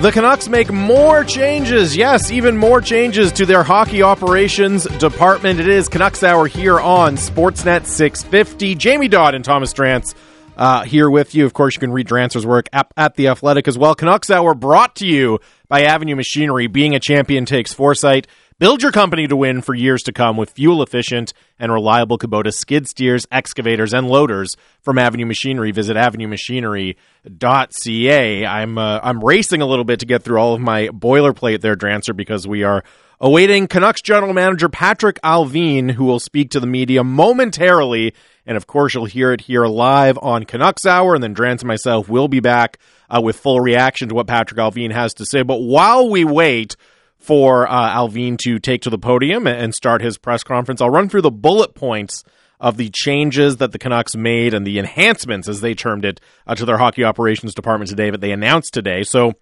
The Canucks make more changes. Yes, even more changes to their hockey operations department. It is Canucks Hour here on Sportsnet 650. Jamie Dodd and Thomas Drance uh, here with you. Of course, you can read Drancer's work at, at The Athletic as well. Canucks Hour brought to you by Avenue Machinery. Being a champion takes foresight. Build your company to win for years to come with fuel efficient and reliable Kubota skid steers, excavators, and loaders from Avenue Machinery. Visit avenuemachinery.ca. I'm uh, I'm racing a little bit to get through all of my boilerplate there, Drancer, because we are awaiting Canucks general manager Patrick Allvin, who will speak to the media momentarily. And of course, you'll hear it here live on Canucks Hour. And then Drance and myself will be back uh, with full reaction to what Patrick Allvin has to say. But while we wait, for uh, Allvin to take to the podium and start his press conference. I'll run through the bullet points of the changes that the Canucks made and the enhancements, as they termed it, uh, to their hockey operations department today that they announced today. So,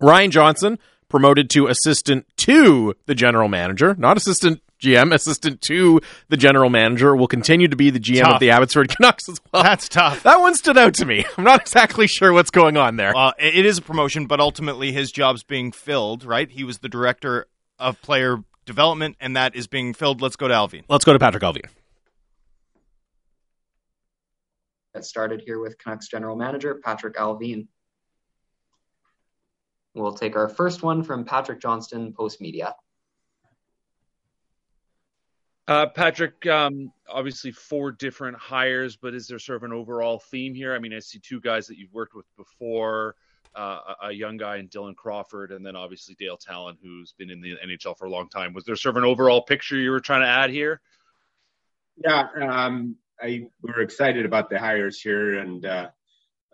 Ryan Johnson promoted to assistant to the general manager, not assistant GM, assistant to the general manager, will continue to be the GM Tough. of the Abbotsford Canucks as well. That's tough. That one stood out to me. I'm not exactly sure what's going on there. Well, it it is a promotion, but ultimately his job's being filled, right? He was the director of player development, and that is being filled. Let's go to Allvin. Let's go to Patrick Allvin. That started here with Canucks general manager Patrick Allvin. We'll take our first one from Patrick Johnston, Post Media. Uh, Patrick, um, obviously four different hires, but is there sort of an overall theme here? I mean, I see two guys that you've worked with before, uh, a, young guy in Dylan Crawford, and then obviously Dale Tallon, who's been in the NHL for a long time. Was there sort of an overall picture you were trying to add here? Yeah, um, I we're excited about the hires here, and uh,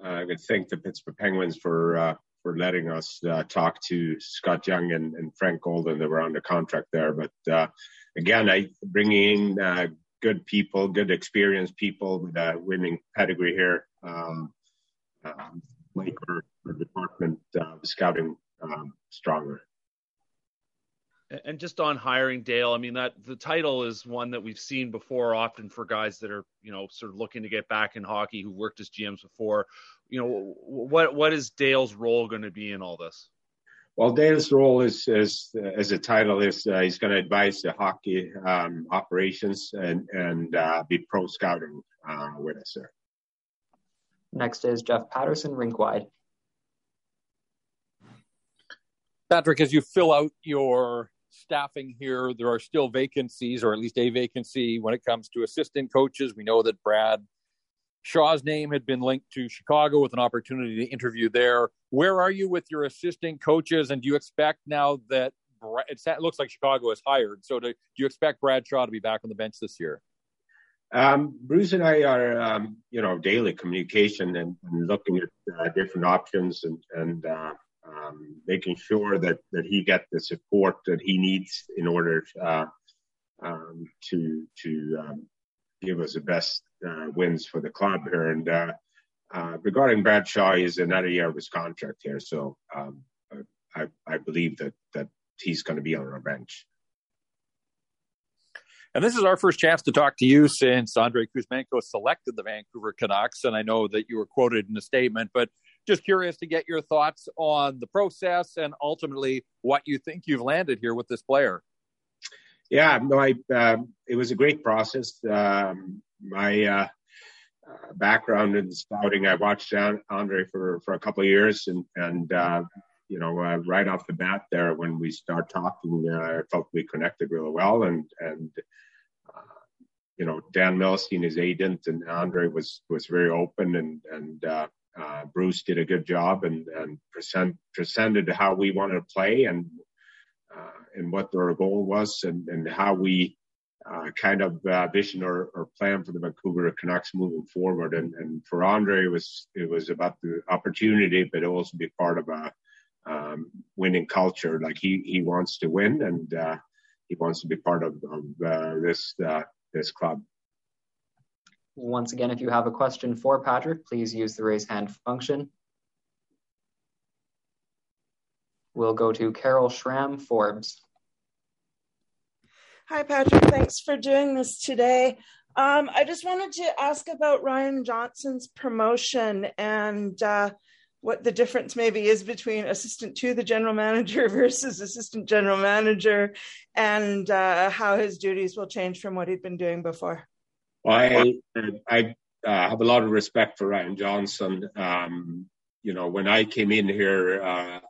I would thank the Pittsburgh Penguins for uh, for letting us uh, talk to Scott Young and, and Frank Golden that were under contract there. But uh, again, I bringing in uh, good people, good experienced people with a winning pedigree here. Um, um, make our, our department uh, scouting um, stronger. And just on hiring Dale, I mean that the title is one that we've seen before, often for guys that are you know sort of looking to get back in hockey who worked as GMs before. You know, what what is Dale's role going to be in all this? Well, Dale's role is, is as a title is uh, he's going to advise the hockey um, operations and and uh, be pro scouting uh, with us there. Next is Jeff Patterson, Rinkwide. Patrick, as you fill out your staffing here, there are still vacancies, or at least a vacancy when it comes to assistant coaches. We know that Brad Shaw's name had been linked to Chicago with an opportunity to interview there. Where are you with your assistant coaches, and do you expect now that it looks like Chicago has hired? So, do, you expect Brad Shaw to be back on the bench this year? Um, Bruce and I are, um, you know, daily communication and, and looking at uh, different options and, and uh, um, making sure that, that he get the support that he needs in order uh, um, to to um, give us the best uh, wins for the club here. And uh, uh, regarding Brad Shaw, he's another year of his contract here, so um, I, I believe that that he's going to be on our bench. And this is our first chance to talk to you since Andre Kuzmenko selected the Vancouver Canucks. And I know that you were quoted in a statement, but just curious to get your thoughts on the process and ultimately what you think you've landed here with this player. Yeah, no, I, um, it was a great process. Um, my uh, uh, background in scouting, I watched Andre for, for a couple of years and, and uh, you know, uh, right off the bat there, when we start talking, uh, I felt we connected really well. And, and, uh, you know, Dan Milstein, his agent, and Andre was, was very open and, and, uh, Bruce did a good job and, and present, presented how we wanted to play and, uh, and what our goal was and, and how we, uh, kind of uh, vision or, or plan for the Vancouver Canucks moving forward. And, and for Andre, it was it was about the opportunity, but also be part of a um, winning culture. Like he he wants to win, and uh, he wants to be part of, of uh, this this club. Once again, if you have a question for Patrick, please use the raise hand function. We'll go to Carol Schramm, Forbes. Hi, Patrick. Thanks for doing this today. Um, I just wanted to ask about Ryan Johnson's promotion and uh, what the difference maybe is between assistant to the general manager versus assistant general manager, and uh, how his duties will change from what he'd been doing before. I I uh, have a lot of respect for Ryan Johnson. Um, you know, when I came in here, uh,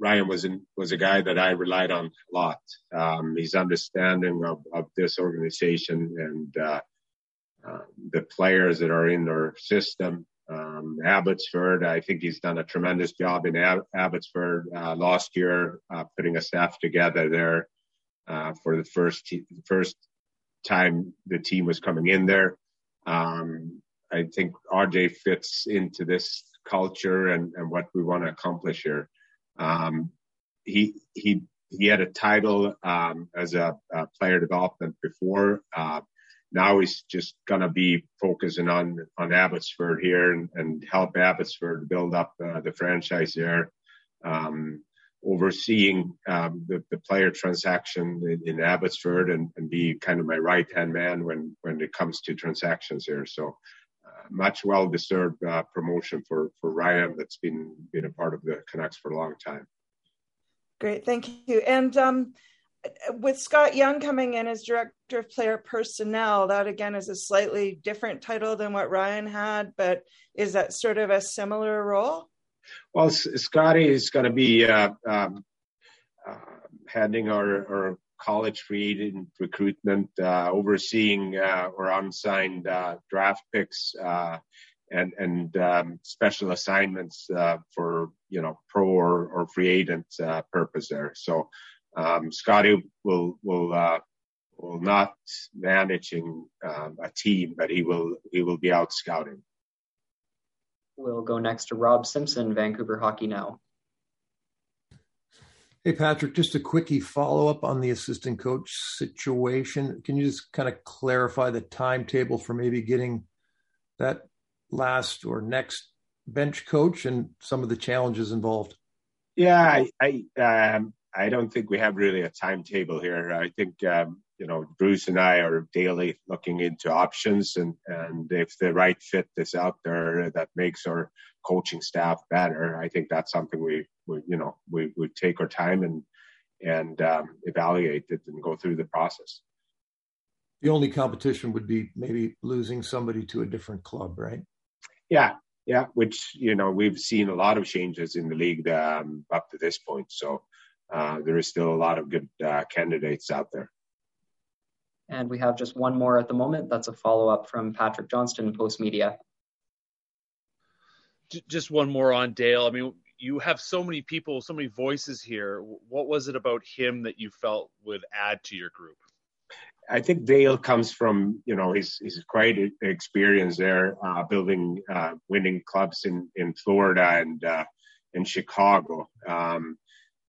Ryan was in, was a guy that I relied on a lot. Um, his understanding of, of this organization and uh, uh, the players that are in their system. Um, Abbotsford, I think he's done a tremendous job in Ab- Abbotsford uh, last year, uh, putting a staff together there for the first t- first time the team was coming in there. Um, I think RJ fits into this culture and, and what we want to accomplish here. Um, he he he had a title um, as a, a, player development before. Uh, now he's just going to be focusing on on Abbotsford here and, and help Abbotsford build up uh, the franchise there. Um, overseeing um, the, the player transaction in, in Abbotsford and, and, be kind of my right hand man when when it comes to transactions here. So much well deserved uh, promotion for for Ryan that's been been a part of the Canucks for a long time. Great, thank you. And um, with Scott Young coming in as director of player personnel, that again is a slightly different title than what Ryan had, but is that sort of a similar role? Well, Scotty is going to be uh, um, uh, heading our, our college free agent recruitment, uh, overseeing uh, or unsigned uh, draft picks uh, and and um, special assignments uh, for you know pro or, or free agent uh, purpose there. So um, Scotty will will will not managing um, a team, but he will he will be out scouting. We'll go next to Rob Simpson, Vancouver Hockey Now. Hey, Patrick, just a quickie follow up on the assistant coach situation. Can you just kind of clarify the timetable for maybe getting that last or next bench coach and some of the challenges involved? Yeah, I I, um, I don't think we have really a timetable here. I think um, you know Bruce and I are daily looking into options, and and if the right fit is out there that makes our coaching staff better, I think that's something we we, you know, we would take our time and and um, evaluate it and go through the process. The only competition would be maybe losing somebody to a different club, right? Yeah, yeah. Which you know we've seen a lot of changes in the league um, up to this point, so uh, there is still a lot of good uh, candidates out there. And we have just one more at the moment. That's a follow up from Patrick Johnston, Post Media. Just one more on Dale. I mean, you have so many people, so many voices here. What was it about him that you felt would add to your group? I think Dale comes from you know his his quite experience there, uh, building uh, winning clubs in in Florida and uh, in Chicago, um,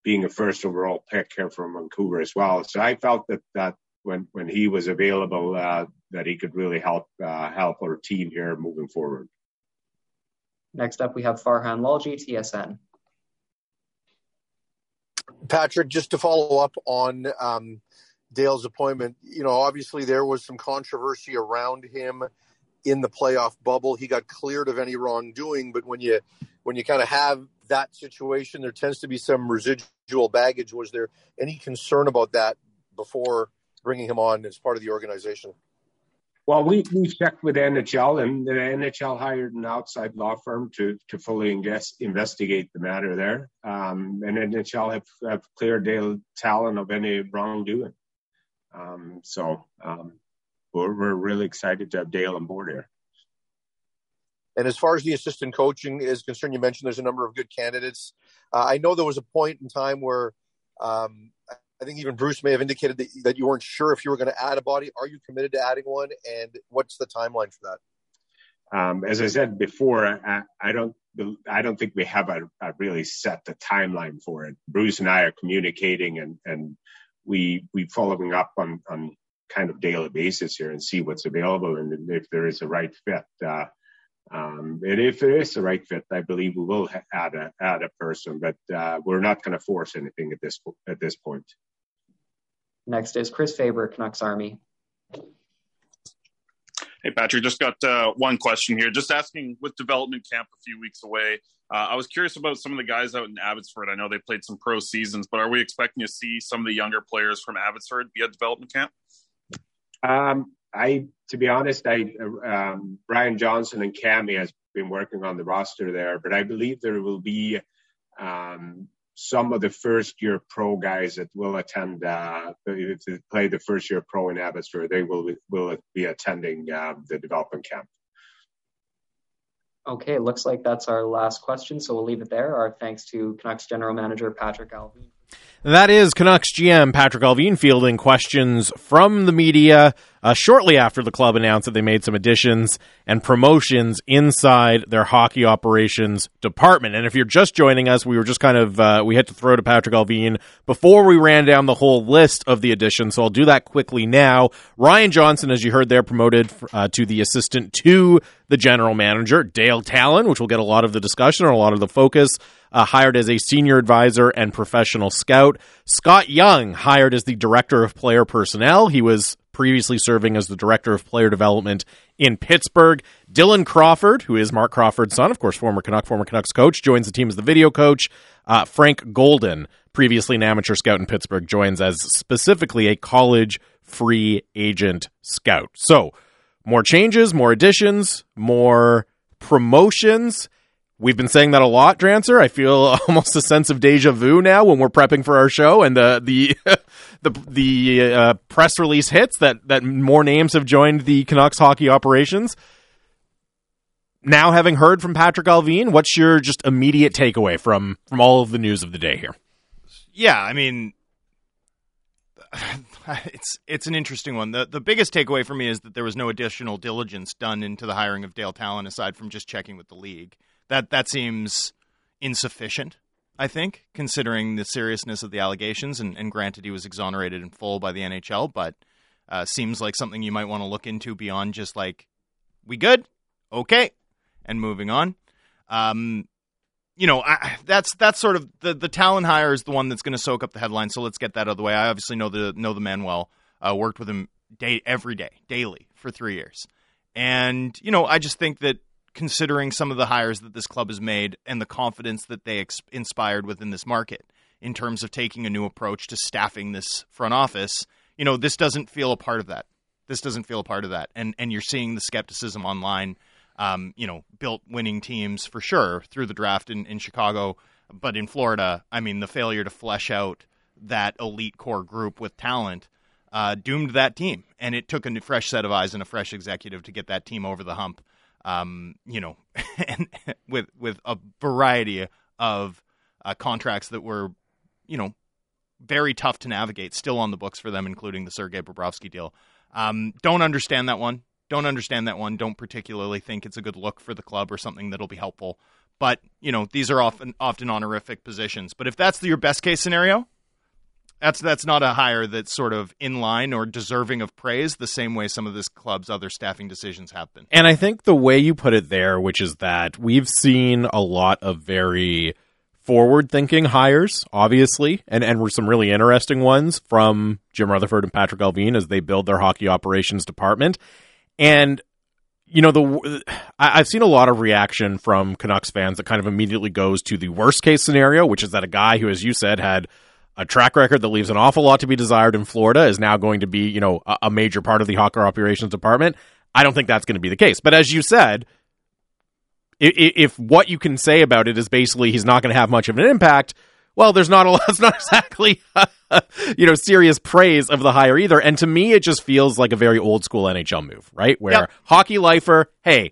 being a first overall pick here from Vancouver as well. So I felt that that when when he was available, uh, that he could really help uh, help our team here moving forward. Next up, we have Farhan Lalji, TSN. Patrick, just to follow up on um, Dale's appointment, you know, obviously there was some controversy around him in the playoff bubble. He got cleared of any wrongdoing, but when you when you kind of have that situation, there tends to be some residual baggage. Was there any concern about that before bringing him on as part of the organization? Well, we, we checked with NHL, and the NHL hired an outside law firm to to fully invest, investigate the matter there. Um, and NHL have, have cleared Dale Tallon of any wrongdoing. Um, so um, we're, we're really excited to have Dale on board here. And as far as the assistant coaching is concerned, you mentioned there's a number of good candidates. Uh, I know there was a point in time where um, I think even Bruce may have indicated that, that you weren't sure if you were going to add a body. Are you committed to adding one? And what's the timeline for that? Um, as I said before, I, I, don't I don't think we have a, a, really set the timeline for it. Bruce and I are communicating and, and we we following up on, on kind of daily basis here and see what's available and if there is a right fit. Uh, um, and if there is a right fit, I believe we will add a add a person, but uh, we're not going to force anything at this at this point. Next is Chris Faber, Canucks Army. Hey, Patrick, just got uh, one question here. Just asking with development camp a few weeks away, uh, I was curious about some of the guys out in Abbotsford. I know they played some pro seasons, but are we expecting to see some of the younger players from Abbotsford be at development camp? Um, I, to be honest, I um, Brian Johnson and Cammi has been working on the roster there, but I believe there will be um, some of the first year pro guys that will attend uh, to play the first year pro in Abbotsford. They will will be attending um, the development camp. Okay, looks like that's our last question, so we'll leave it there. Our thanks to Canucks General Manager Patrick Allvin. That is Canucks GM Patrick Allvin fielding questions from the media uh, shortly after the club announced that they made some additions and promotions inside their hockey operations department. And if you're just joining us, we were just kind of uh, we had to throw to Patrick Allvin before we ran down the whole list of the additions. So I'll do that quickly now. Ryan Johnson, as you heard there, promoted uh, to the assistant to the general manager. Dale Tallon, which will get a lot of the discussion or a lot of the focus uh, hired as a senior advisor and professional scout. Scott Young, hired as the director of player personnel. He was previously serving as the director of player development in Pittsburgh. Dylan Crawford, who is Marc Crawford's son, of course, former Canuck, former Canucks coach, joins the team as the video coach. Uh, Frank Golden, previously an amateur scout in Pittsburgh, joins as specifically a college free agent scout. So, more changes, more additions, more promotions. We've been saying that a lot, Drancer. I feel almost a sense of deja vu now when we're prepping for our show, and the the the the uh, press release hits that that more names have joined the Canucks hockey operations. Now, having heard from Patrick Allvin, what's your just immediate takeaway from from all of the news of the day here? Yeah, I mean, it's it's an interesting one. the The biggest takeaway for me is that there was no additional diligence done into the hiring of Dale Tallon aside from just checking with the league that that seems insufficient. I think, considering the seriousness of the allegations, and, and granted he was exonerated in full by the NHL, but uh, seems like something you might want to look into beyond just like, we good, okay, and moving on. Um, you know, I, that's that's sort of the the Tallon hire is the one that's going to soak up the headlines. So let's get that out of the way. I obviously know the know the man well. Uh, worked with him day every day, daily for three years, and you know, I just think that considering some of the hires that this club has made and the confidence that they ex- inspired within this market in terms of taking a new approach to staffing this front office. You know, this doesn't feel a part of that. This doesn't feel a part of that, and and you're seeing the skepticism online. Um, you know, built winning teams for sure through the draft in, in Chicago, but in Florida, I mean, the failure to flesh out that elite core group with talent uh, doomed that team, and it took a fresh set of eyes and a fresh executive to get that team over the hump um, you know, and with with a variety of uh, contracts that were, you know, very tough to navigate, still on the books for them, including the Sergei Bobrovsky deal. Um, don't understand that one. Don't understand that one. Don't particularly think it's a good look for the club or something that'll be helpful. But you know, these are often often honorific positions. But if that's the, your best case scenario, that's that's not a hire that's sort of in line or deserving of praise the same way some of this club's other staffing decisions have been. And I think the way you put it there, which is that we've seen a lot of very forward thinking hires, obviously, and, and were some really interesting ones from Jim Rutherford and Patrick Allvin as they build their hockey operations department. And you know the I've seen a lot of reaction from Canucks fans that kind of immediately goes to the worst case scenario, which is that a guy who, as you said, had a track record that leaves an awful lot to be desired in Florida is now going to be, you know, a, a major part of the Hawker operations department. I don't think that's going to be the case. But as you said, if, if what you can say about it is basically he's not going to have much of an impact, well, there's not a lot, it's not exactly, you know, serious praise of the hire either. And to me, it just feels like a very old school NHL move, right? Where yep. hockey lifer, hey,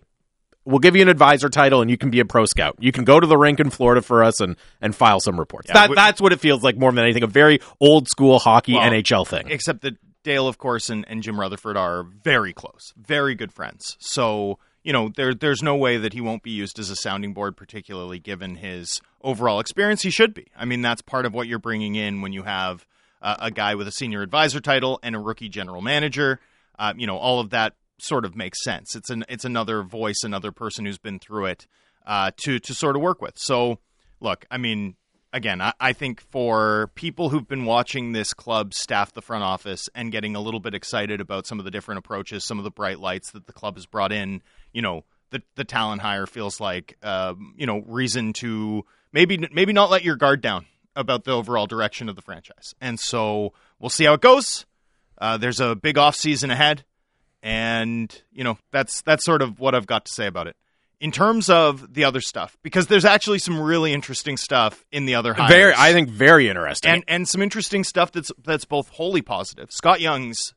we'll give you an advisor title and you can be a pro scout. You can go to the rink in Florida for us and, and file some reports. Yeah, that, we, that's what it feels like more than anything. A very old school hockey well, NHL thing. Except that Dale, of course, and, and Jim Rutherford are very close, very good friends. So, you know, there, there's no way that he won't be used as a sounding board, particularly given his overall experience. He should be. I mean, that's part of what you're bringing in when you have uh, a guy with a senior advisor title and a rookie general manager. Uh, you know, all of that sort of makes sense. It's an it's another voice, another person who's been through it uh, to to sort of work with. So, look, I mean, again, I, I think for people who've been watching this club staff the front office and getting a little bit excited about some of the different approaches, some of the bright lights that the club has brought in, you know, the the Tallon hire feels like um, you know reason to maybe maybe not let your guard down about the overall direction of the franchise. And so we'll see how it goes. Uh, there's a big off season ahead, and you know that's that's sort of what I've got to say about it. In terms of the other stuff, because there's actually some really interesting stuff in the other hires. Very, I think, very interesting. and and some interesting stuff that's that's both wholly positive. Scott Young's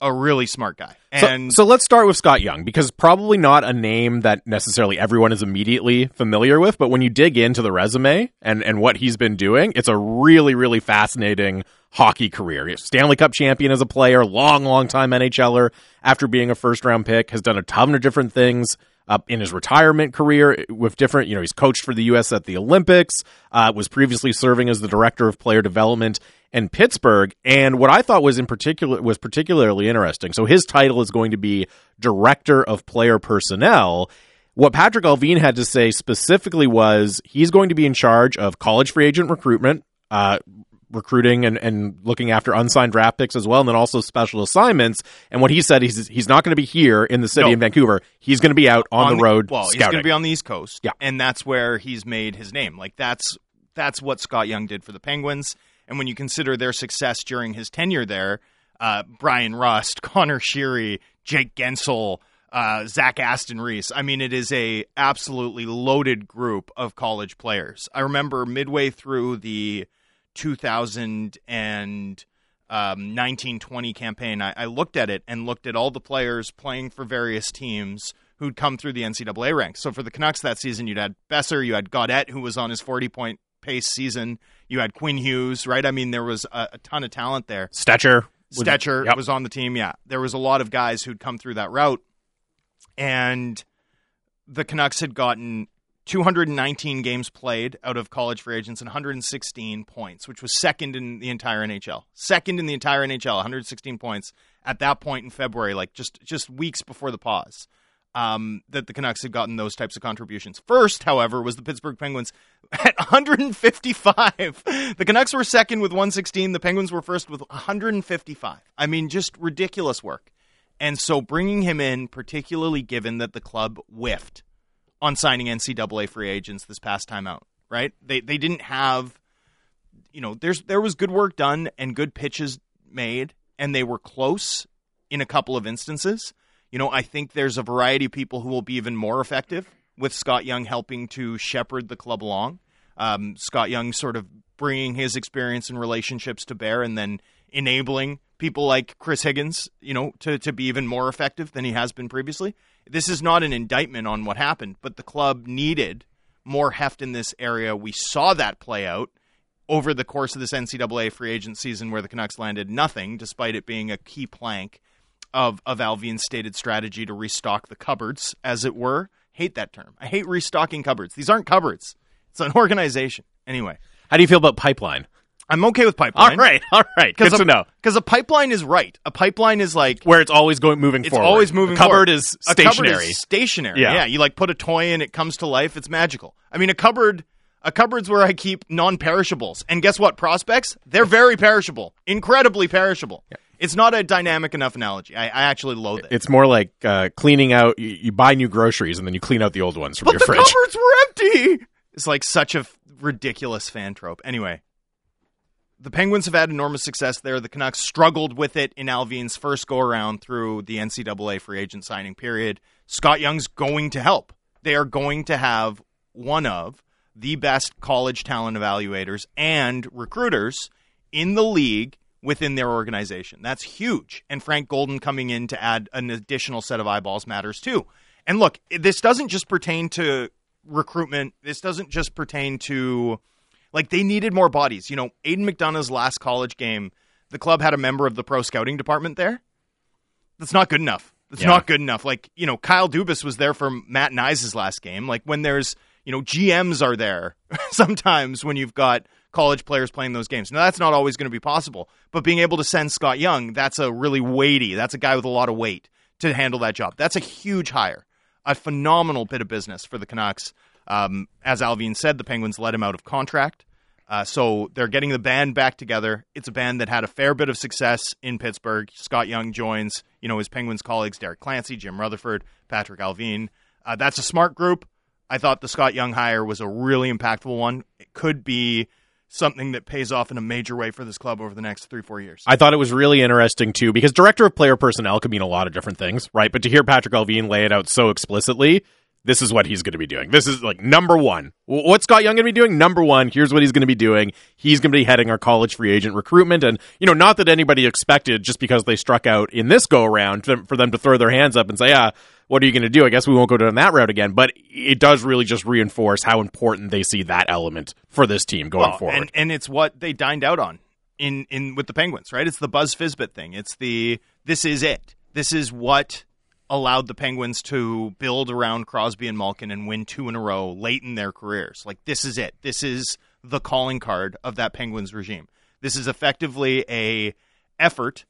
a really smart guy, and so, so let's start with Scott Young because probably not a name that necessarily everyone is immediately familiar with, but when you dig into the resume and and what he's been doing, it's a really really fascinating hockey career. Stanley Cup champion as a player, long long time NHLer after being a first round pick, has done a ton of different things. Uh, in his retirement career with different, you know, he's coached for the U.S. at the Olympics, uh, was previously serving as the director of player development in Pittsburgh. And what I thought was in particular was particularly interesting. So his title is going to be director of player personnel. What Patrick Allvin had to say specifically was he's going to be in charge of college free agent recruitment, uh, recruiting and, and looking after unsigned draft picks as well, and then also special assignments. And what he said, he's he's not going to be here in the city No. in Vancouver. He's going to be out on, the road Well, he's going to be on the East Coast, Yeah. and that's where he's made his name. Like that's that's what Scott Young did for the Penguins. And when you consider their success during his tenure there, uh, Bryan Rust, Conor Sheary, Jake Guentzel, uh, Zach Aston Reese. I mean, it is a absolutely loaded group of college players. I remember midway through the 2000 and um, 1920 campaign, I, I looked at it and looked at all the players playing for various teams who'd come through the NCAA ranks. So for the Canucks that season, you'd had Boeser, you had Gaudette, who was on his 40 point pace season, you had Quinn Hughes, right? I mean, there was a, a ton of talent there. Stecher. was- Stecher Yep. was on the team. Yeah, there was a lot of guys who'd come through that route, and the Canucks had gotten 219 games played out of college free agents and 116 points, which was second in the entire NHL. Second in the entire NHL, 116 points at that point in February, like just just weeks before the pause. Um, that the Canucks had gotten those types of contributions. First, however, was the Pittsburgh Penguins at 155. The Canucks were second with 116. The Penguins were first with 155. I mean, just ridiculous work. And so bringing him in, particularly given that the club whiffed on signing NCAA free agents this past time out, right? They they didn't have, you know, there's there was good work done and good pitches made, and they were close in a couple of instances. You know, I think there's a variety of people who will be even more effective with Scott Young helping to shepherd the club along. Um, Scott Young sort of bringing his experience and relationships to bear, and then enabling people like Chris Higgins, you know, to to be even more effective than he has been previously. This is not an indictment on what happened, but the club needed more heft in this area. We saw that play out over the course of this NCAA free agent season where the Canucks landed nothing, despite it being a key plank of, of Allvin's stated strategy to restock the cupboards, as it were. Hate that term. I hate restocking cupboards. These aren't cupboards. It's an organization. Anyway, How do you feel about pipeline? I'm okay with pipeline. All right, all right. Good to know. Because a pipeline is right. A pipeline is like Where it's always going moving it's forward. always moving. The cupboard forward. is A cupboard stationary. is stationary. Yeah. Yeah. You like put a toy in, it comes to life. It's magical. I mean, a cupboard. A cupboard's where I keep non-perishables, and guess what? Prospects, they're very perishable, incredibly perishable. It's not a dynamic enough analogy. I, I actually loathe it. It's more like uh, cleaning out. You, you buy new groceries and then you clean out the old ones from but your the fridge. cupboards were empty. It's like such a f- ridiculous fan trope. Anyway, the Penguins have had enormous success there. The Canucks struggled with it in Allvin's first go around through the NCAA free agent signing period. Scott Young's going to help. They are going to have one of the best college talent evaluators and recruiters in the league within their organization. That's huge. And Frank Golden coming in to add an additional set of eyeballs matters too. And look, this doesn't just pertain to recruitment. This doesn't just pertain to like they needed more bodies. You know, Aidan McDonough's last college game, the club had a member of the pro scouting department there. That's not good enough. That's Yeah. not good enough. Like, you know, Kyle Dubas was there for Matt Knies' last game. Like when there's, you know, GMs are there sometimes when you've got college players playing those games. Now that's not always going to be possible, but being able to send Scott Young, that's a really weighty. That's a guy with a lot of weight to handle that job. That's a huge hire. A phenomenal bit of business for the Canucks. Um, as Allvin said, the Penguins let him out of contract. Uh, so they're getting the band back together. It's a band that had a fair bit of success in Pittsburgh. Scott Young joins, you know, his Penguins colleagues, Derek Clancey, Jim Rutherford, Patrick Allvin. Uh, that's a smart group. I thought the Scott Young hire was a really impactful one. It could be something that pays off in a major way for this club over the next three, four years. I thought it was really interesting too, because director of player personnel could mean a lot of different things, right? But to hear Patrick Allvin lay it out so explicitly, this is what he's going to be doing. This is like number one. What's Scott Young going to be doing? Number one. Here's what he's going to be doing. He's going to be heading our college free agent recruitment. And, you know, not that anybody expected just because they struck out in this go around for them to throw their hands up and say, yeah, what are you going to do? I guess we won't go down that route again. But it does really just reinforce how important they see that element for this team going well, forward. And, and it's what they dined out on in, in with the Penguins, right? It's the Buzz Fisbit thing. It's the this is it. This is what allowed the Penguins to build around Crosby and Malkin and win two in a row late in their careers. Like this is it. This is the calling card of that Penguins regime. This is effectively a effort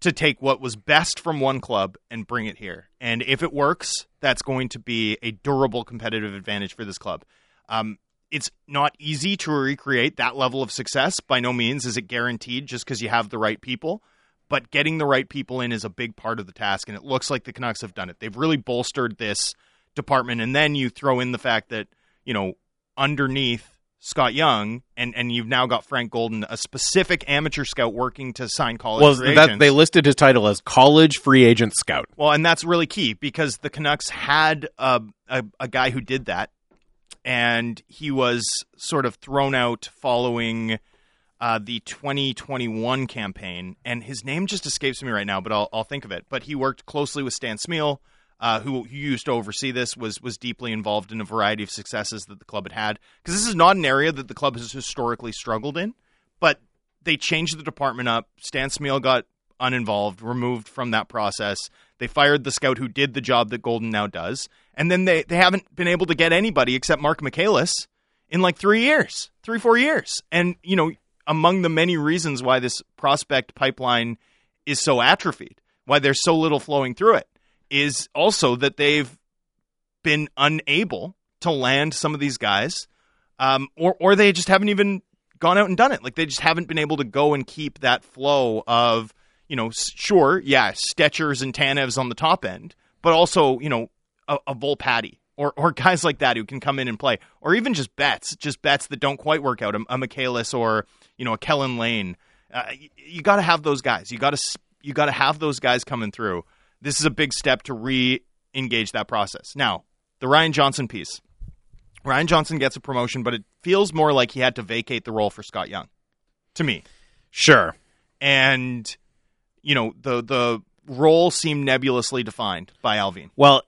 to take what was best from one club and bring it here. And if it works, that's going to be a durable competitive advantage for this club. Um, it's not easy to recreate that level of success. By no means is it guaranteed just because you have the right people but getting the right people in is a big part of the task, and it looks like the Canucks have done it. They've really bolstered this department, and then you throw in the fact that you know underneath Scott Young, and and you've now got Frank Golden, a specific amateur scout working to sign college. Well, free that, they listed his title as college free agent scout. Well, and that's really key because the Canucks had a, a, a guy who did that, and he was sort of thrown out following uh, the 2021 campaign, and his name just escapes me right now, but I'll, I'll think of it. But he worked closely with Stan Smyl, uh, who, who used to oversee this, was was deeply involved in a variety of successes that the club had had. Because this is not an area that the club has historically struggled in, but they changed the department up. Stan Smyl got uninvolved, removed from that process. They fired the scout who did the job that Golden now does, and then they they haven't been able to get anybody except Marc Michaelis in like three years, three four years, and you know among the many reasons why this prospect pipeline is so atrophied, why there's so little flowing through it, is also that they've been unable to land some of these guys, um, or or they just haven't even gone out and done it. Like they just haven't been able to go and keep that flow of you know, sure, yeah, Stechers and Tanevs on the top end, but also you know a, a Volpatti or or guys like that who can come in and play, or even just bets, just bets that don't quite work out, a, a Michaelis or you know a Kellan Lain. Uh, you, you got to have those guys. You got to you got to have those guys coming through. This is a big step to re-engage that process. Now, the Ryan Johnson piece. Ryan Johnson gets a promotion, but it feels more like he had to vacate the role for Scott Young, to me. Sure. And you know the the role seemed nebulously defined by Allvin. Well,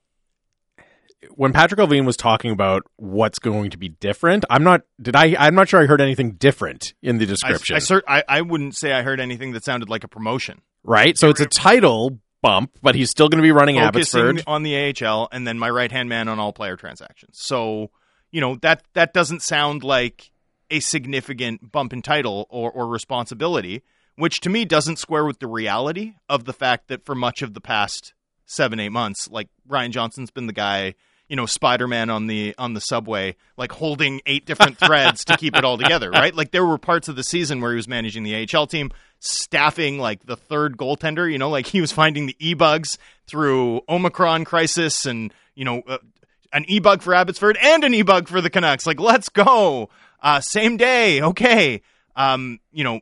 when Patrick Allvin was talking about what's going to be different, I'm not. Did I? I'm not sure I heard anything different in the description. I, I, cert, I, I wouldn't say I heard anything that sounded like a promotion. Right. So it's a title bump, but he's still going to be running Focusing Abbotsford. on the AHL, and then my right hand man on all player transactions. So you know that that doesn't sound like a significant bump in title or, or responsibility, which to me doesn't square with the reality of the fact that for much of the past seven eight months, like Ryan Johnson's been the guy you know spider-man on the on the subway like holding eight different threads to keep it all together right? Like there were parts of the season where he was managing the ahl team staffing like the third goaltender you know? Like he was finding the e-bugs through omicron crisis and you know uh, an e-bug for abbotsford and an e-bug for the canucks. Like let's go! Uh, same day okay. Um, you know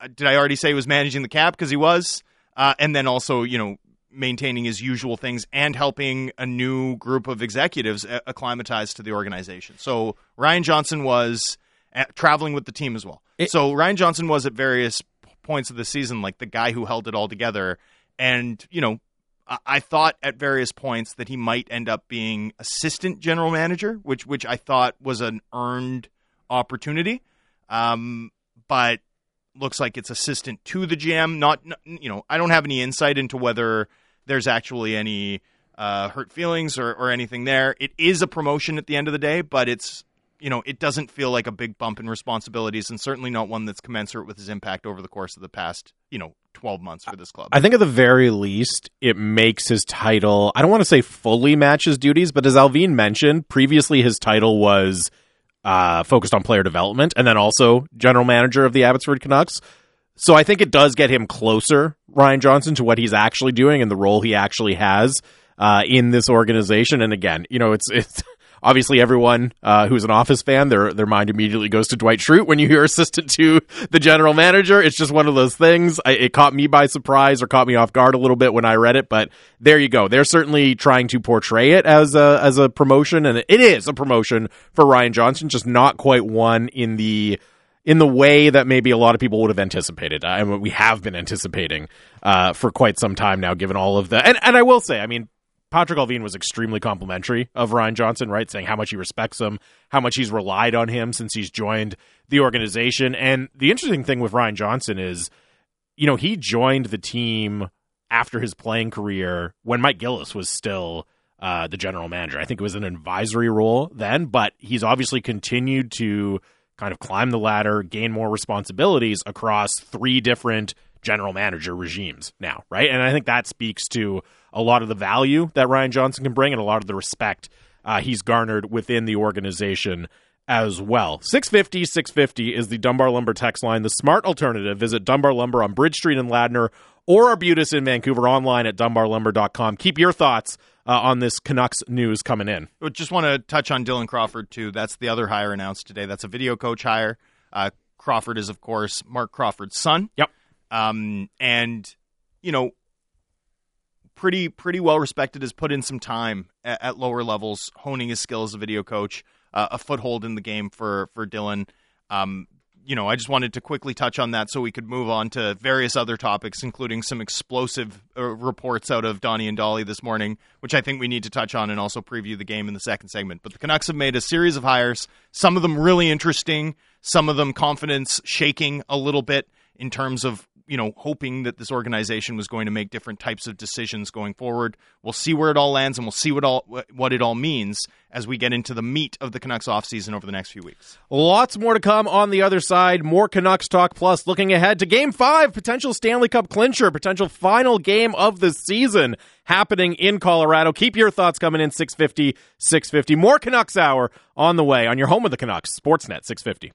uh, did i already say he was managing the cap? Because he was. Uh, and then also you know maintaining his usual things and helping a new group of executives acclimatize to the organization. So Ryan Johnson was at, traveling with the team as well. It, so Ryan Johnson was at various points of the season like the guy who held it all together. And you know, I, I thought at various points that he might end up being assistant general manager, which which I thought was an earned opportunity. Um, but looks like it's assistant to the GM. Not, you know, I don't have any insight into whether there's actually any uh, hurt feelings or, or anything there. It is a promotion at the end of the day, but it's you know it doesn't feel like a big bump in responsibilities, and certainly not one that's commensurate with his impact over the course of the past you know 12 months for this club. I think at the very least, it makes his title. I don't want to say fully match his duties, but as Allvin mentioned previously, his title was uh, focused on player development, and then also general manager of the Abbotsford Canucks. So I think it does get him closer, Ryan Johnson, to what he's actually doing and the role he actually has uh, in this organization. And again, you know, it's it's obviously everyone uh, who's an Office fan, their their mind immediately goes to Dwight Schrute when you hear assistant to the general manager. It's just one of those things. I, it caught me by surprise or caught me off guard a little bit when I read it, but there you go. They're certainly trying to portray it as a as a promotion, and it is a promotion for Ryan Johnson, just not quite one in the in the way that maybe a lot of people would have anticipated. I mean, we have been anticipating uh, for quite some time now, given all of the and and I will say, I mean, Patrick Allvin was extremely complimentary of Ryan Johnson, right? Saying how much he respects him, how much he's relied on him since he's joined the organization. And the interesting thing with Ryan Johnson is, you know, he joined the team after his playing career when Mike Gillis was still uh, the general manager. I think it was an advisory role then, but he's obviously continued to kind of climb the ladder, gain more responsibilities across three different general manager regimes now, right? And I think that speaks to a lot of the value that Ryan Johnson can bring and a lot of the respect uh, he's garnered within the organization as well. 650 650 is the Dunbar Lumber text line, the smart alternative. Visit Dunbar Lumber on Bridge Street in Ladner or Arbutus in Vancouver online at dunbarlumber.com. Keep your thoughts uh, on this Canucks news coming in. I just want to touch on Dylan Crawford, too. That's the other hire announced today. That's a video coach hire. Uh, Crawford is, of course, Marc Crawford's son. Yep. Um, and, you know, pretty pretty well respected. Has put in some time at, at lower levels, honing his skill as a video coach. Uh, a foothold in the game for for Dylan. Um, you know, I just wanted to quickly touch on that so we could move on to various other topics, including some explosive uh, reports out of Donnie and Dhali this morning, which I think we need to touch on and also preview the game in the second segment. But the Canucks have made a series of hires, some of them really interesting, some of them confidence shaking a little bit in terms of you know, hoping that this organization was going to make different types of decisions going forward. We'll see where it all lands, and we'll see what all what it all means as we get into the meat of the Canucks offseason over the next few weeks. Lots more to come on the other side. More Canucks talk. Plus, looking ahead to Game Five, potential Stanley Cup clincher, potential final game of the season happening in Colorado. Keep your thoughts coming in 650, 650. More Canucks hour on the way on your home of the Canucks, Sportsnet 650.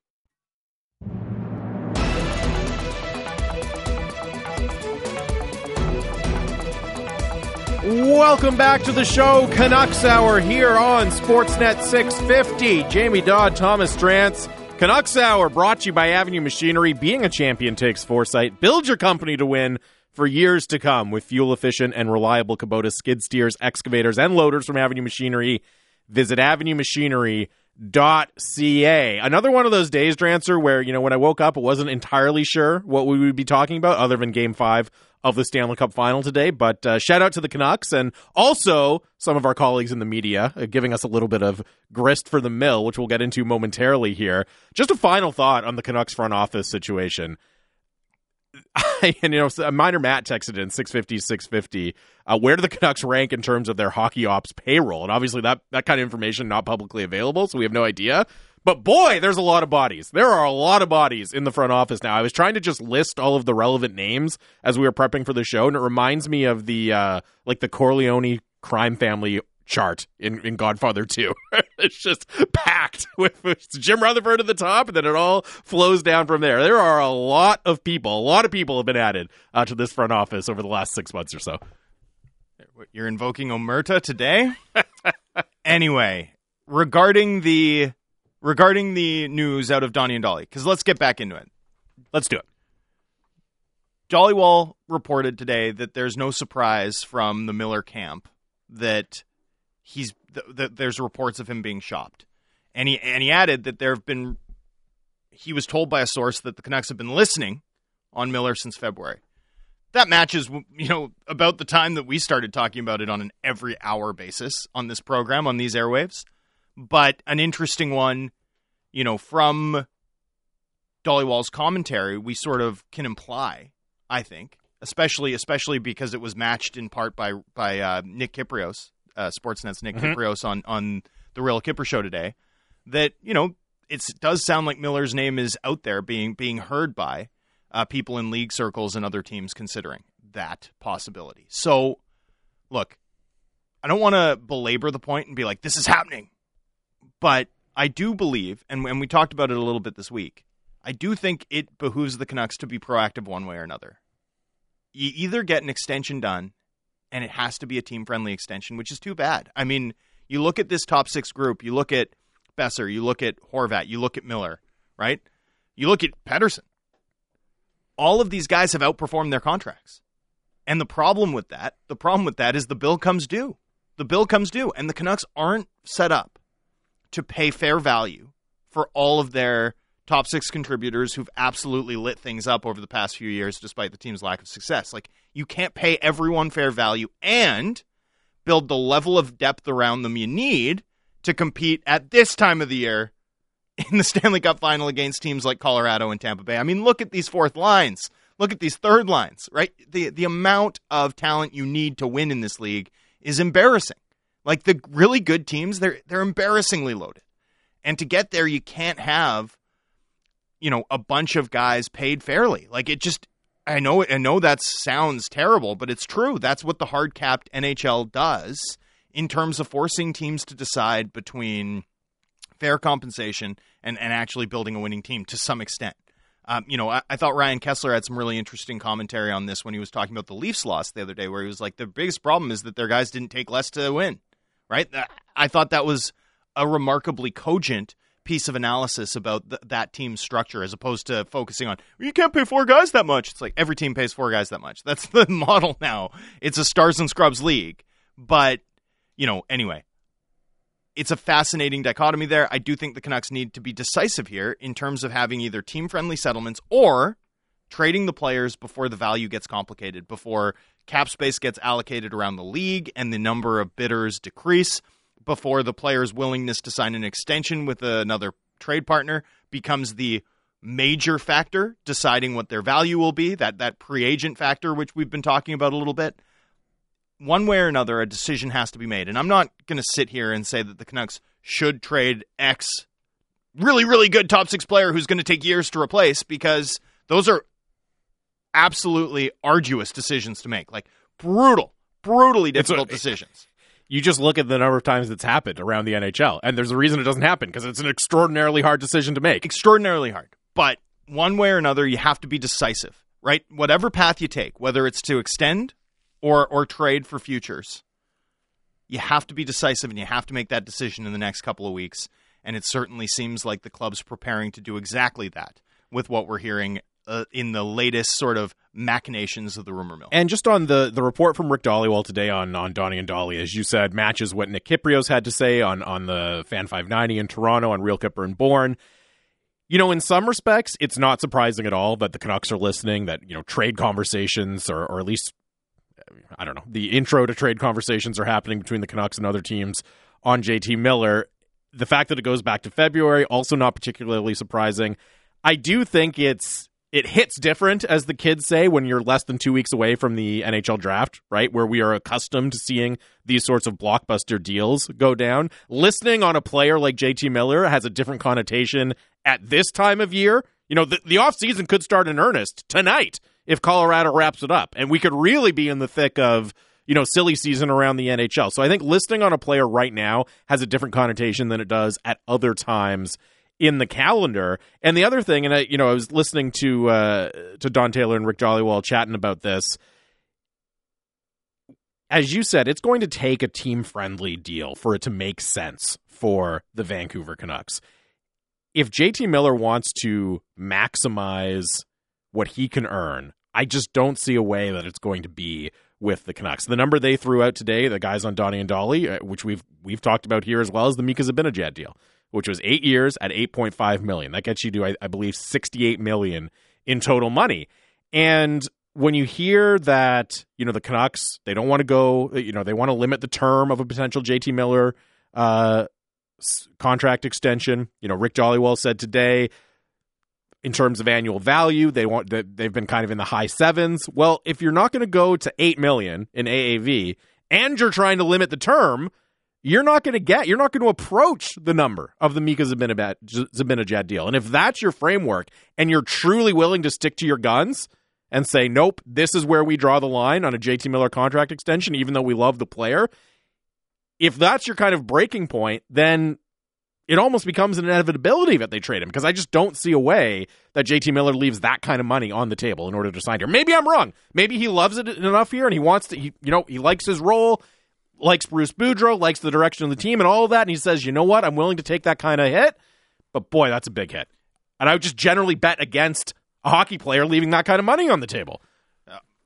Welcome back to the show, Canucks Hour here on Sportsnet 650. Jamie Dodd, Thomas Drance. Canucks Hour brought to you by Avenue Machinery. Being a champion takes foresight. Build your company to win for years to come with fuel efficient and reliable Kubota skid steers, excavators, and loaders from Avenue Machinery. Visit avenuemachinery.ca. Another one of those days, Drancer, where, you know, when I woke up, I wasn't entirely sure what we would be talking about other than game five of the Stanley Cup final today. But uh, shout out to the Canucks and also some of our colleagues in the media uh, giving us a little bit of grist for the mill, which we'll get into momentarily here. Just a final thought on the Canucks front office situation. and you know, a minor Matt texted in 650, 650. Uh, where do the Canucks rank in terms of their hockey ops payroll? And obviously, that that kind of information not publicly available, so we have no idea. But boy, there's a lot of bodies. There are a lot of bodies in the front office now. I was trying to just list all of the relevant names as we were prepping for the show, and it reminds me of the uh, like the Corleone crime family chart in, in Godfather 2. it's just packed with, with, Jim Rutherford at the top, and then it all flows down from there. There are a lot of people, a lot of people have been added uh, to this front office over the last six months or so. You're invoking Omerta today? anyway, regarding the regarding the news out of Donnie and Dhali, because let's get back into it. Let's do it. Dhaliwal reported today that there's no surprise from the Miller camp that he's that there's reports of him being shopped, and he and he added that there have been. He was told by a source that the Canucks have been listening on Miller since February. That matches, you know, about the time that we started talking about it on an every hour basis on this program on these airwaves but an interesting one, you know, from Dhaliwal's commentary, we sort of can imply, I think, especially especially because it was matched in part by by uh, Nick Kypreos, uh, Sportsnet's Nick mm-hmm. Kypreos on on the Real Kyper show today, that you know it does sound like Miller's name is out there being being heard by uh, people in league circles and other teams considering that possibility. So, look, I don't want to belabor the point and be like, this is happening but I do believe, and, and we talked about it a little bit this week, I do think it behooves the Canucks to be proactive one way or another. You either get an extension done, and it has to be a team friendly extension, which is too bad. I mean, you look at this top six group, you look at Boeser, you look at Horvat, you look at Miller, right? You look at Pettersson. All of these guys have outperformed their contracts. And the problem with that, the problem with that is the bill comes due. The bill comes due, and the Canucks aren't set up to pay fair value for all of their top six contributors who've absolutely lit things up over the past few years despite the team's lack of success. Like, you can't pay everyone fair value and build the level of depth around them you need to compete at this time of the year in the Stanley Cup final against teams like Colorado and Tampa Bay. I mean, look at these fourth lines. Look at these third lines, right? The the amount of talent you need to win in this league is embarrassing. Like the really good teams, they're they're embarrassingly loaded. And to get there, you can't have, you know, a bunch of guys paid fairly. Like it just I know I know that sounds terrible, but it's true. That's what the hard capped NHL does in terms of forcing teams to decide between fair compensation and, and actually building a winning team to some extent. Um, you know, I, I, thought Ryan Kesler had some really interesting commentary on this when he was talking about the Leafs loss the other day, where he was like, the biggest problem is that their guys didn't take less to win, right? I thought that was a remarkably cogent piece of analysis about th- that team's structure as opposed to focusing on you can't pay four guys that much. It's like every team pays four guys that much. That's the model now. It's a stars and scrubs league. But, you know, anyway, it's a fascinating dichotomy there. I do think the Canucks need to be decisive here in terms of having either team friendly settlements or trading the players before the value gets complicated, before cap space gets allocated around the league and the number of bidders decrease, before the player's willingness to sign an extension with another trade partner becomes the major factor deciding what their value will be, that that pre-agent factor which we've been talking about a little bit one way or another, a decision has to be made. And I'm not going to sit here and say that the Canucks should trade X really, really good top six player who's going to take years to replace because those are absolutely arduous decisions to make. Like brutal, brutally difficult decisions. You just look at the number of times it's happened around the NHL, and there's a reason it doesn't happen because it's an extraordinarily hard decision to make. Extraordinarily hard. But one way or another, you have to be decisive, right? Whatever path you take, whether it's to extend or or trade for futures. You have to be decisive and you have to make that decision in the next couple of weeks. And it certainly seems like the club's preparing to do exactly that with what we're hearing uh, in the latest sort of machinations of the rumor mill. And just on the the report from Rick Dhaliwal today on on Donnie and Dhali, as you said, matches what Nick Kypreos had to say on on the Fan 590 in Toronto on Real Kyper and Bourne. You know, in some respects, it's not surprising at all that the Canucks are listening. That you know, trade conversations or or at least I don't know, the intro to trade conversations are happening between the Canucks and other teams on JT Miller. The fact that it goes back to February, also not particularly surprising. I do think it's it hits different, as the kids say, when you're less than two weeks away from the NHL draft, right? Where we are accustomed to seeing these sorts of blockbuster deals go down. Listening on a player like JT Miller has a different connotation at this time of year. You know, the, the offseason could start in earnest tonight if Colorado wraps it up. And we could really be in the thick of, you know, silly season around the NHL. So I think listening on a player right now has a different connotation than it does at other times in the calendar. And the other thing, and I, you know, I was listening to uh, to Don Taylor and Rick Dhaliwal chatting about this. As you said, it's going to take a team friendly deal for it to make sense for the Vancouver Canucks. If JT Miller wants to maximize what he can earn I just don't see a way that it's going to be with the Canucks. The number they threw out today, the guys on Donnie and Dhali, uh, which we've we've talked about here as well, is the Mika Zibanejad deal, which was eight years at eight point five million. That gets you to, I, I believe, sixty eight million in total money. And when you hear that, you know, the Canucks, they don't want to go, you know, they want to limit the term of a potential JT Miller uh, contract extension. You know, Rick Dhaliwal said today in terms of annual value. They want they've been kind of in the high sevens. Well, if you're not going to go to eight million in AAV and you're trying to limit the term, you're not going to get, you're not going to approach the number of the Mika Zibanejad deal. And if that's your framework and you're truly willing to stick to your guns and say, nope, this is where we draw the line on a JT Miller contract extension, even though we love the player, if that's your kind of breaking point, then it almost becomes an inevitability that they trade him because I just don't see a way that JT Miller leaves that kind of money on the table in order to sign here. Maybe I'm wrong. Maybe he loves it enough here and he wants to, he, you know, he likes his role, likes Bruce Boudreau, likes the direction of the team and all of that. And he says, you know what? I'm willing to take that kind of hit. But boy, that's a big hit. And I would just generally bet against a hockey player leaving that kind of money on the table.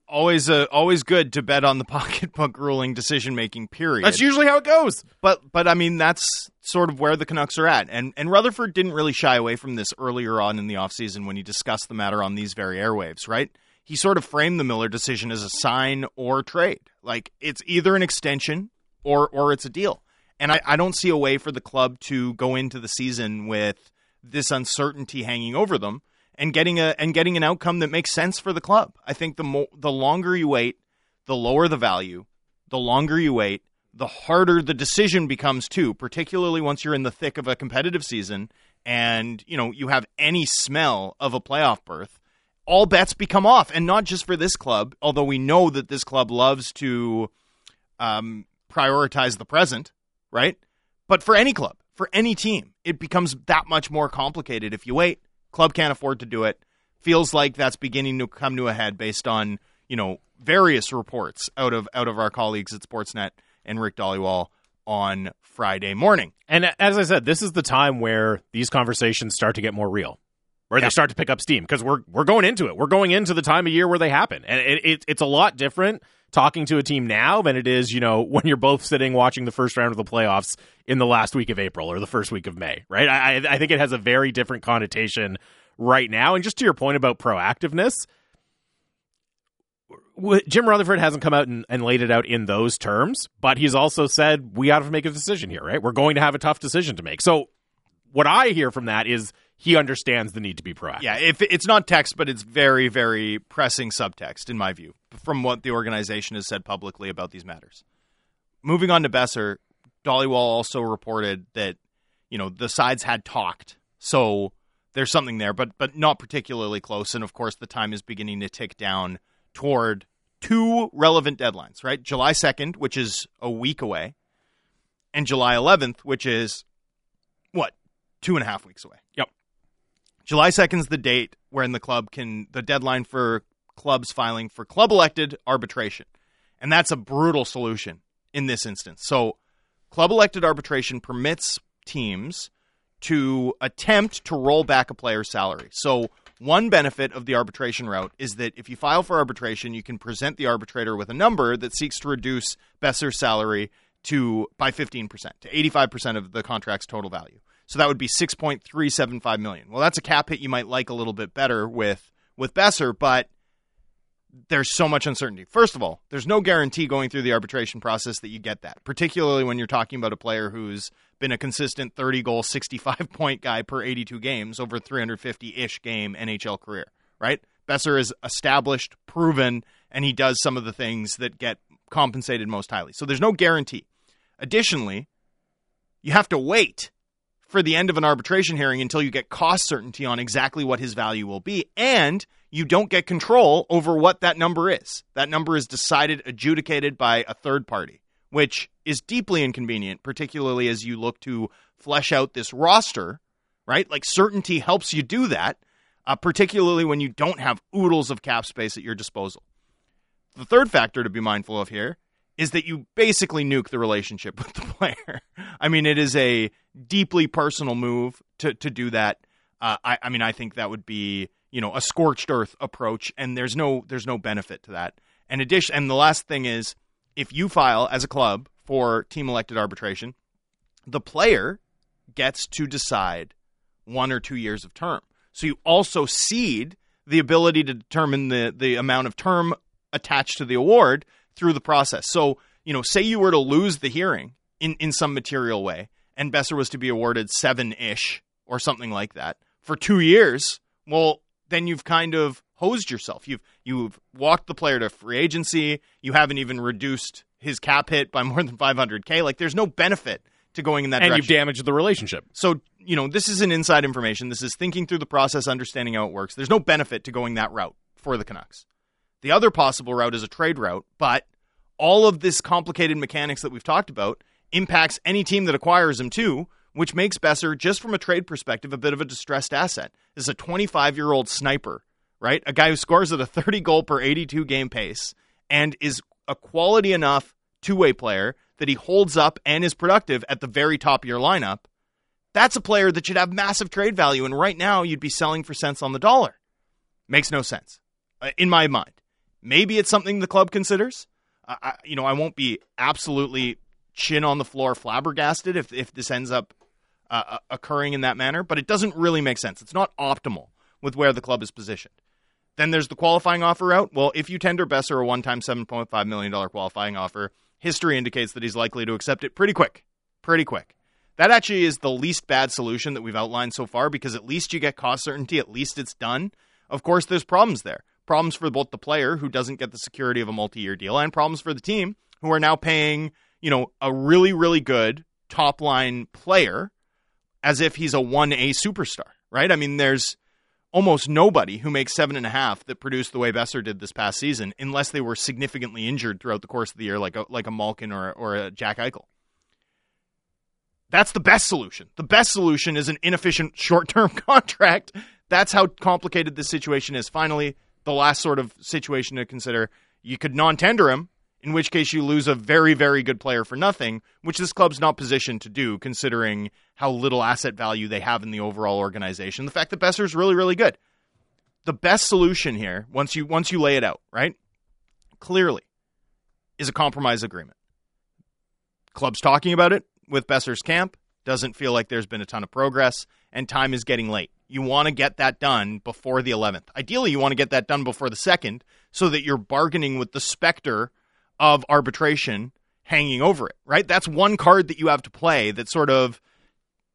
always uh, always good to bet on the pocketbook ruling decision making period. That's usually how it goes. But but I mean that's sort of where the Canucks are at. And and Rutherford didn't really shy away from this earlier on in the offseason when he discussed the matter on these very airwaves, right? He sort of framed the Miller decision as a sign or trade. Like it's either an extension or or it's a deal. And I, I don't see a way for the club to go into the season with this uncertainty hanging over them and getting a and getting an outcome that makes sense for the club. I think the mo- the longer you wait, the lower the value. The longer you wait, the harder the decision becomes too, particularly once you're in the thick of a competitive season and, you know, you have any smell of a playoff berth. All bets become off and not just for this club, although we know that this club loves to um, prioritize the present, right? But for any club, for any team, it becomes that much more complicated if you wait. Club can't afford to do it. Feels like that's beginning to come to a head based on, you know, various reports out of out of our colleagues at Sportsnet and Rick Dhaliwal on Friday morning. And as I said, this is the time where these conversations start to get more real, where Yeah. they start to pick up steam because we're we're going into it. We're going into the time of year where they happen, and it, it, it's a lot different talking to a team now than it is, you know, when you're both sitting watching the first round of the playoffs in the last week of April or the first week of May, right? I, I- I think it has a very different connotation right now. And just to your point about proactiveness, Jim Rutherford hasn't come out and, and laid it out in those terms, but he's also said we got to make a decision here, right? We're going to have a tough decision to make. So, what I hear from that is he understands the need to be proactive. Yeah, if it's not text, but it's very, very pressing subtext, in my view, from what the organization has said publicly about these matters. Moving on to Boeser, Dhaliwal also reported that you know the sides had talked, so there's something there, but but not particularly close. And of course, the time is beginning to tick down toward two relevant deadlines, right? July 2nd, which is a week away, and July 11th, which is what two and a half weeks away. Yep. July 2nd is the date when the club can, the deadline for clubs filing for club elected arbitration. And that's a brutal solution in this instance. So, club elected arbitration permits teams to attempt to roll back a player's salary. So, one benefit of the arbitration route is that if you file for arbitration, you can present the arbitrator with a number that seeks to reduce Boeser's salary to by 15% to 85% of the contract's total value. So that would be 6.375 million. Well, that's a cap hit you might like a little bit better with with Boeser, but there's so much uncertainty. First of all, there's no guarantee going through the arbitration process that you get that, particularly when you're talking about a player who's been a consistent 30 goal, 65 point guy per 82 games over 350 ish game NHL career, right? Boeser is established, proven, and he does some of the things that get compensated most highly. So there's no guarantee. Additionally, you have to wait for the end of an arbitration hearing until you get cost certainty on exactly what his value will be. And you don't get control over what that number is. That number is decided, adjudicated by a third party, which is deeply inconvenient, particularly as you look to flesh out this roster, right? Like certainty helps you do that, uh, particularly when you don't have oodles of cap space at your disposal. The third factor to be mindful of here is that you basically nuke the relationship with the player. I mean, it is a deeply personal move to to do that. Uh, I, I mean, I think that would be you know a scorched earth approach, and there's no there's no benefit to that. And addition, and the last thing is, if you file as a club for team elected arbitration, the player gets to decide one or two years of term. So you also cede the ability to determine the the amount of term attached to the award through the process. So, you know, say you were to lose the hearing in, in some material way, and Boeser was to be awarded seven ish or something like that for two years, well, then you've kind of hosed yourself. You've you've walked the player to free agency. You haven't even reduced his cap hit by more than 500k. Like, there's no benefit to going in that and direction. you've damaged the relationship. So, you know, this is an inside information. This is thinking through the process, understanding how it works. There's no benefit to going that route for the Canucks. The other possible route is a trade route, but all of this complicated mechanics that we've talked about impacts any team that acquires him too, which makes Boeser, just from a trade perspective, a bit of a distressed asset. This is a 25 year old sniper, right? A guy who scores at a 30 goal per 82 game pace and is a quality enough two way player that he holds up and is productive at the very top of your lineup. That's a player that should have massive trade value. And right now, you'd be selling for cents on the dollar. Makes no sense uh, in my mind. Maybe it's something the club considers. I, you know, I won't be absolutely chin on the floor flabbergasted if, if this ends up uh, uh, occurring in that manner, but it doesn't really make sense. It's not optimal with where the club is positioned. Then there's the qualifying offer route. Well, if you tender Boeser a one time $7.5 million qualifying offer, history indicates that he's likely to accept it pretty quick. Pretty quick. That actually is the least bad solution that we've outlined so far because at least you get cost certainty, at least it's done. Of course, there's problems there. Problems for both the player who doesn't get the security of a multi year deal and problems for the team who are now paying, you know, a really, really good top line player as if he's a 1A superstar, right? I mean, there's almost nobody who makes seven and a half that produced the way Boeser did this past season, unless they were significantly injured throughout the course of the year, like a, like a Malkin or, or a Jack Eichel. That's the best solution. The best solution is an inefficient short term contract. That's how complicated this situation is. Finally, the last sort of situation to consider you could non tender him, in which case you lose a very, very good player for nothing, which this club's not positioned to do, considering how little asset value they have in the overall organization. The fact that Boeser's really, really good. The best solution here, once you once you lay it out, right? Clearly, is a compromise agreement. Club's talking about it with Boeser's camp. Doesn't feel like there's been a ton of progress, and time is getting late. You want to get that done before the 11th. Ideally, you want to get that done before the 2nd so that you're bargaining with the specter of arbitration hanging over it, right? That's one card that you have to play that sort of,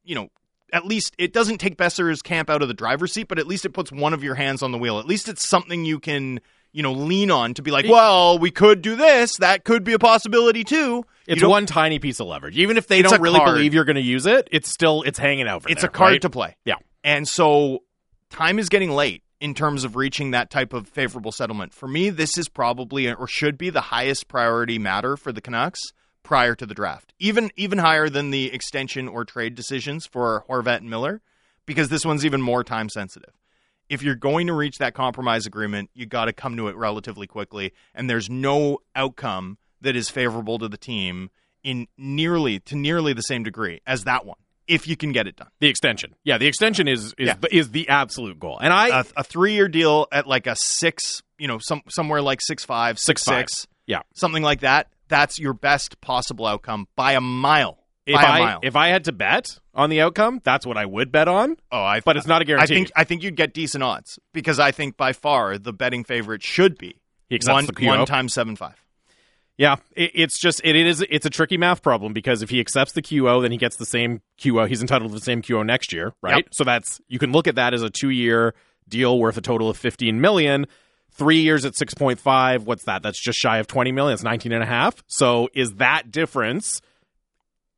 you know, at least it doesn't take Boeser's camp out of the driver's seat, but at least it puts one of your hands on the wheel. At least it's something you can, you know, lean on to be like, well, we could do this. That could be a possibility too. It's one tiny piece of leverage. Even if they don't really card. believe you're going to use it, it's still it's hanging out for it's there, a card right? to play. Yeah. And so time is getting late in terms of reaching that type of favorable settlement. For me, this is probably or should be the highest priority matter for the Canucks prior to the draft. Even even higher than the extension or trade decisions for Horvat and Miller because this one's even more time sensitive. If you're going to reach that compromise agreement, you got to come to it relatively quickly and there's no outcome that is favorable to the team in nearly to nearly the same degree as that one if you can get it done. The extension, yeah, the extension is is Yeah. is the absolute goal. And I a, a three year deal at like a six, you know, some somewhere like six five, six Six-five. six, yeah, something like that. That's your best possible outcome by a mile. if by a I mile. if I had to bet on the outcome, that's what I would bet on. oh, I, But it's not a guarantee. I think I think you'd get decent odds because I think by far the betting favorite should be one one times seven five. Yeah, it, it's just it, it is it's a tricky math problem because if he accepts the QO, then he gets the same QO. He's entitled to the same QO next year, right? Yep. So that's you can look at that as a two year deal worth a total of fifteen million. Three years at six point five. What's that? That's just shy of twenty million. It's nineteen and a half. So is that difference?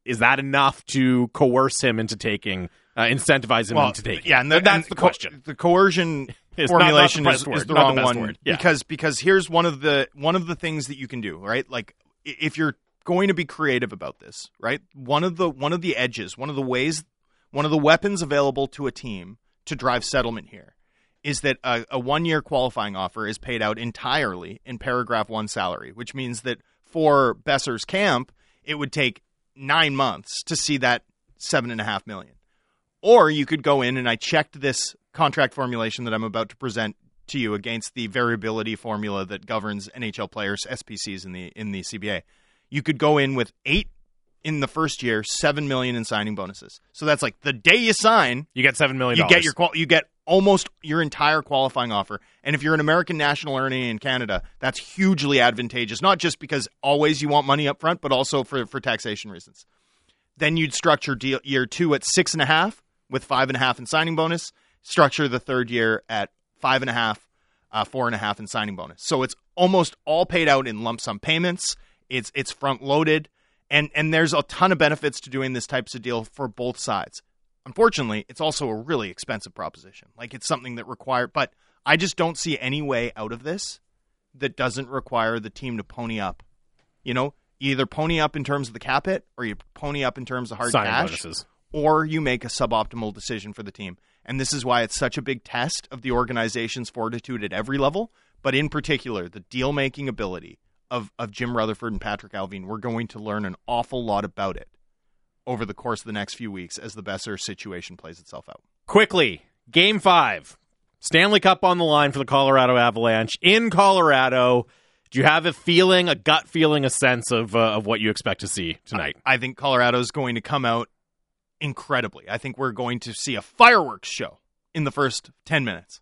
Is that enough to coerce him into taking, uh, incentivize him into taking? yeah, and, the, that's and the co- question. the coercion It's not- not the formulation is, word, is the not the wrong best one word, yeah. because because here's one of the one of the things that you can do right? Like if you're going to be creative about this right? One of the one of the edges one of the ways one of the weapons available to a team to drive settlement here is that a, a one year qualifying offer is paid out entirely in paragraph one salary which means that for Boeser's camp it would take nine months to see that seven and a half million. Or you could go in and I checked this contract formulation that I'm about to present to you against the variability formula that governs NHL players SPCs in the in the CBA. You could go in with 8 in the first year, 7 million in signing bonuses. So that's like the day you sign, You get seven million. you get your qual- you get almost your entire qualifying offer. And if you're an American national earning in Canada, that's hugely advantageous. Not just because always you want money up front, but also for for taxation reasons. Then you'd structure deal year two at six and a half with five and a half in signing bonus. Structure the third year at five and a half, uh, four and a half in signing bonus. So it's almost all paid out in lump sum payments. It's it's front loaded, and and there's a ton of benefits to doing this types of deal for both sides. Unfortunately, it's also a really expensive proposition. Like it's something that require, but I just don't see any way out of this that doesn't require the team to pony up. You know, either pony up in terms of the cap hit, or you pony up in terms of hard signing cash, bonuses. Or you make a suboptimal decision for the team. And this is why it's such a big test of the organization's fortitude at every level, but in particular, the deal making ability of, of Jim Rutherford and Patrick Allvin. We're going to learn an awful lot about it over the course of the next few weeks as the Boeser situation plays itself out. Quickly, game five. Stanley Cup on the line for the Colorado Avalanche in Colorado. Do you have a feeling, a gut feeling, a sense of uh, of what you expect to see tonight? I, I think Colorado's going to come out incredibly. I think we're going to see a fireworks show in the first 10 minutes.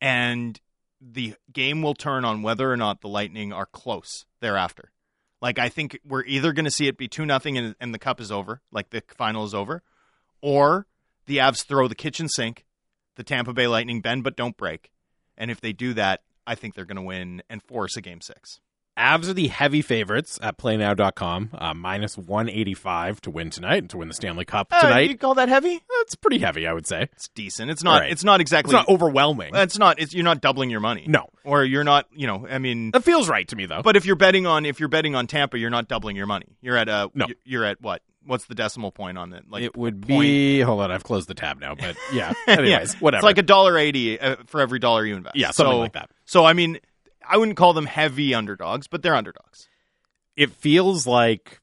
And the game will turn on whether or not the Lightning are close thereafter. Like I think we're either going to see it be 2 nothing and, and the cup is over, like the final is over, or the Avs throw the kitchen sink, the Tampa Bay Lightning bend but don't break. And if they do that, I think they're going to win and force a game 6. Avs are the heavy favorites at playnow.com, uh, minus 185 to win tonight and to win the Stanley Cup Uh, tonight. you call that heavy? That's pretty heavy, I would say. It's decent. It's not. Right. It's not exactly It's not overwhelming. It's not. It's you're not doubling your money. No. or you're not. You know. I mean, It feels right to me, though. but if you're betting on if you're betting on Tampa, you're not doubling your money. You're at a. No. You're at what? What's the decimal point on it? Like it would point- be. Hold on, I've closed the tab now, but yeah. Anyways, Yeah. whatever. It's like a dollar eighty uh, for every dollar you invest. Yeah, something So- like that. So I mean, I wouldn't call them heavy underdogs, but they're underdogs. it feels like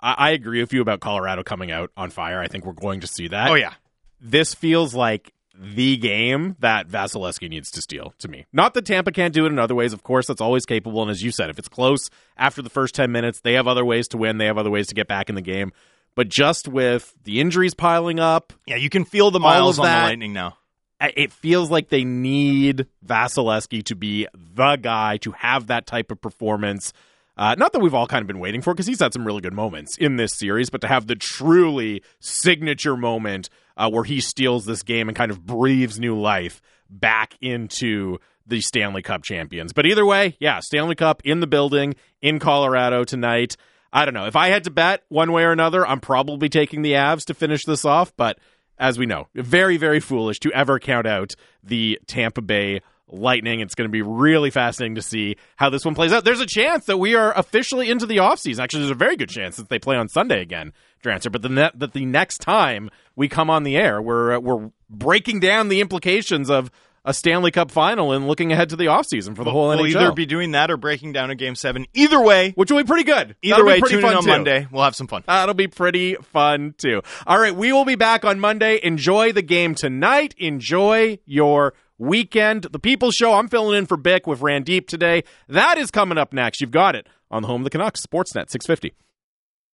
I, I agree with you about Colorado coming out on fire. I think we're going to see that. oh yeah. This feels like the game that Vasilevskiy needs to steal to me. Not that Tampa can't do it in other ways. Of course, that's always capable. And as you said, if it's close after the first 10 minutes, they have other ways to win. They have other ways to get back in the game. But just with the injuries piling up, Yeah, you can feel the miles on that- the Lightning now. It feels like they need Vasilevskiy to be the guy to have that type of performance. Uh, not that we've all kind of been waiting for because he's had some really good moments in this series, but to have the truly signature moment uh, where he steals this game and kind of breathes new life back into the Stanley Cup champions. But either way, yeah, Stanley Cup in the building in Colorado tonight. I don't know. If I had to bet one way or another, I'm probably taking the Avs to finish this off, but as we know, very, very foolish to ever count out the Tampa Bay Lightning. It's going to be really fascinating to see how this one plays out. There's a chance that we are officially into the offseason. Actually, there's a very good chance that they play on Sunday again, Drancer. But the ne- that the next time we come on the air, we're uh, we're breaking down the implications of a Stanley Cup final and looking ahead to the offseason for the whole we'll NHL. either be doing that or breaking down a game seven. Either way, which will be pretty good. either That'll way, tune in on too. Monday. We'll have some fun. That'll be pretty fun too. All right, we will be back on Monday. Enjoy the game tonight. Enjoy your weekend. The People's Show. I'm filling in for Bik with Randip today. That is coming up next. You've got it on the home of the Canucks, Sportsnet 650.